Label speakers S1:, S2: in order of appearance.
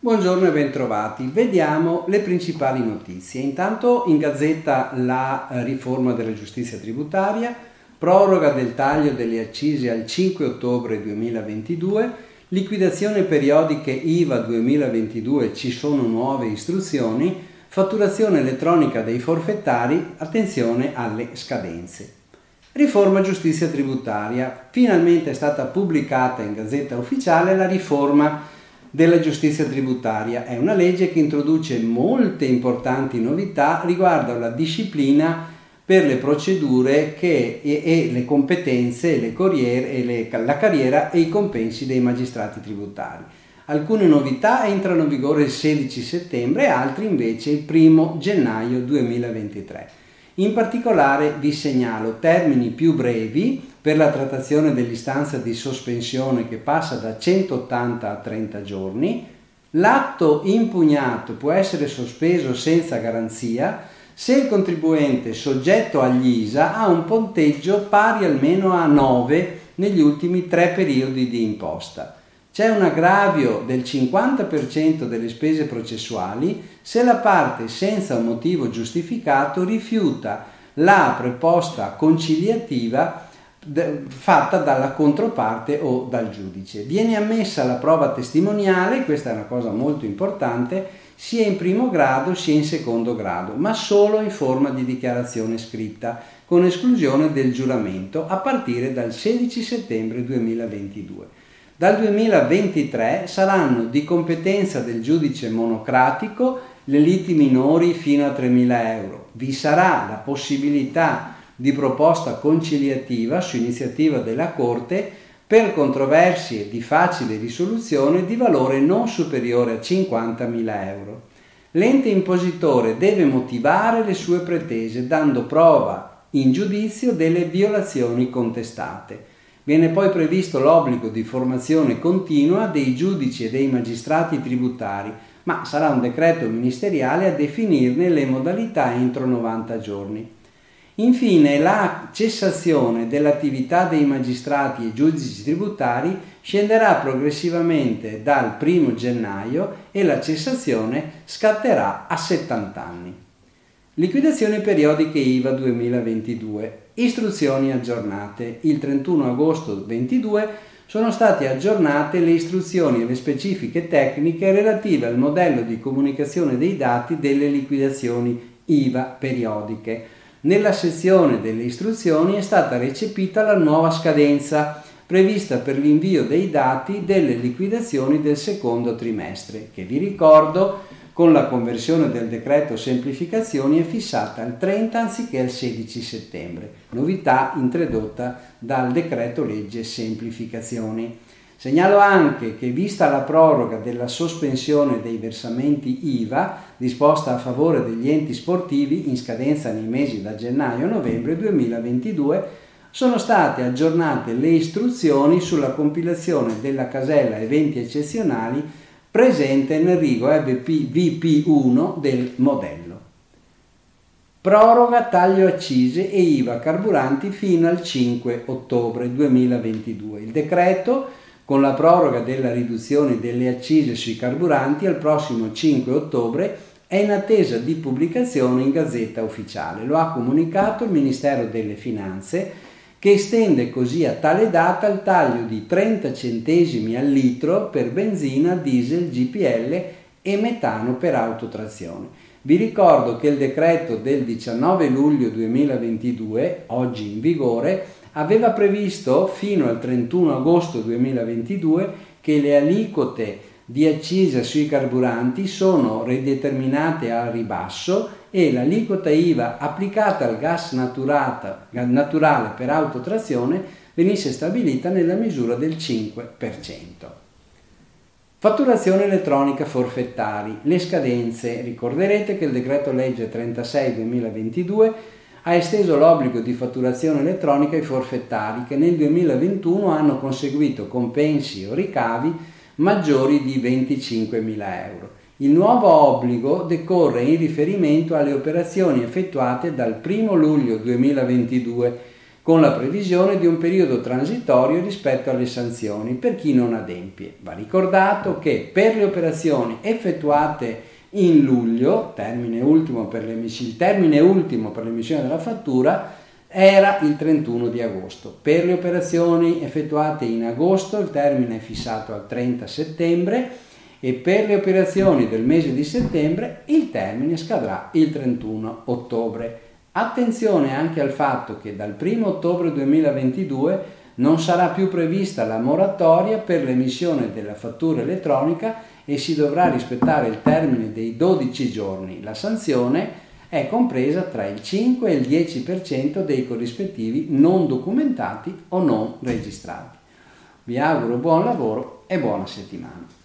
S1: Buongiorno e bentrovati. Vediamo le principali notizie. Intanto in gazzetta la eh, riforma della giustizia tributaria, proroga del taglio delle accise al 5 ottobre 2022, liquidazione periodiche IVA 2022, ci sono nuove istruzioni, fatturazione elettronica dei forfettari, attenzione alle scadenze. Riforma giustizia tributaria. Finalmente è stata pubblicata in gazzetta ufficiale la riforma della giustizia tributaria. È una legge che introduce molte importanti novità riguardo alla disciplina per le procedure che, e, e, le competenze, le corriere, e le, la carriera e i compensi dei magistrati tributari. Alcune novità entrano in vigore il 16 settembre, altre invece il 1 gennaio 2023. In particolare vi segnalo termini più brevi per la trattazione dell'istanza di sospensione che passa da 180 a 30 giorni, l'atto impugnato può essere sospeso senza garanzia se il contribuente soggetto agli ISA ha un ponteggio pari almeno a 9 negli ultimi tre periodi di imposta. C'è un aggravio del 50% delle spese processuali se la parte senza un motivo giustificato rifiuta la proposta conciliativa fatta dalla controparte o dal giudice. Viene ammessa la prova testimoniale, questa è una cosa molto importante, sia in primo grado sia in secondo grado, ma solo in forma di dichiarazione scritta, con esclusione del giuramento, a partire dal 16 settembre 2022. Dal 2023 saranno di competenza del giudice monocratico le liti minori fino a 3.000 euro. Vi sarà la possibilità di proposta conciliativa su iniziativa della Corte per controversie di facile risoluzione di valore non superiore a 50.000 euro. L'ente impositore deve motivare le sue pretese dando prova in giudizio delle violazioni contestate. Viene poi previsto l'obbligo di formazione continua dei giudici e dei magistrati tributari, ma sarà un decreto ministeriale a definirne le modalità entro 90 giorni. Infine, la cessazione dell'attività dei magistrati e giudici tributari scenderà progressivamente dal 1 gennaio e la cessazione scatterà a 70 anni. Liquidazione periodiche IVA 2022. Istruzioni aggiornate. Il 31 agosto 2022 sono state aggiornate le istruzioni e le specifiche tecniche relative al modello di comunicazione dei dati delle liquidazioni IVA periodiche nella sezione delle istruzioni è stata recepita la nuova scadenza prevista per l'invio dei dati delle liquidazioni del secondo trimestre, che vi ricordo con la conversione del decreto semplificazioni è fissata al 30 anziché al 16 settembre, novità introdotta dal decreto legge semplificazioni. Segnalo anche che vista la proroga della sospensione dei versamenti IVA disposta a favore degli enti sportivi in scadenza nei mesi da gennaio a novembre 2022, sono state aggiornate le istruzioni sulla compilazione della casella eventi eccezionali presente nel rigo VP1 del modello. Proroga taglio accise e IVA carburanti fino al 5 ottobre 2022. Il decreto con la proroga della riduzione delle accise sui carburanti al prossimo 5 ottobre è in attesa di pubblicazione in Gazzetta Ufficiale. Lo ha comunicato il Ministero delle Finanze che estende così a tale data il taglio di 30 centesimi al litro per benzina, diesel, GPL e metano per autotrazione. Vi ricordo che il decreto del 19 luglio 2022, oggi in vigore, aveva previsto fino al 31 agosto 2022 che le aliquote di accisa sui carburanti sono rideterminate al ribasso e l'aliquota IVA applicata al gas naturale per autotrazione venisse stabilita nella misura del 5%. Fatturazione elettronica forfettari. Le scadenze. Ricorderete che il decreto legge 36 2022 ha esteso l'obbligo di fatturazione elettronica ai forfettari che nel 2021 hanno conseguito compensi o ricavi maggiori di 25.000 euro. Il nuovo obbligo decorre in riferimento alle operazioni effettuate dal 1 luglio 2022 con la previsione di un periodo transitorio rispetto alle sanzioni per chi non adempie. Va ricordato che per le operazioni effettuate in luglio, termine ultimo per l'emissione della fattura, era il 31 di agosto. Per le operazioni effettuate in agosto il termine è fissato al 30 settembre e per le operazioni del mese di settembre il termine scadrà il 31 ottobre. Attenzione anche al fatto che dal 1 ottobre 2022 non sarà più prevista la moratoria per l'emissione della fattura elettronica e si dovrà rispettare il termine dei 12 giorni. La sanzione è compresa tra il 5 e il 10% dei corrispettivi non documentati o non registrati. Vi auguro buon lavoro e buona settimana.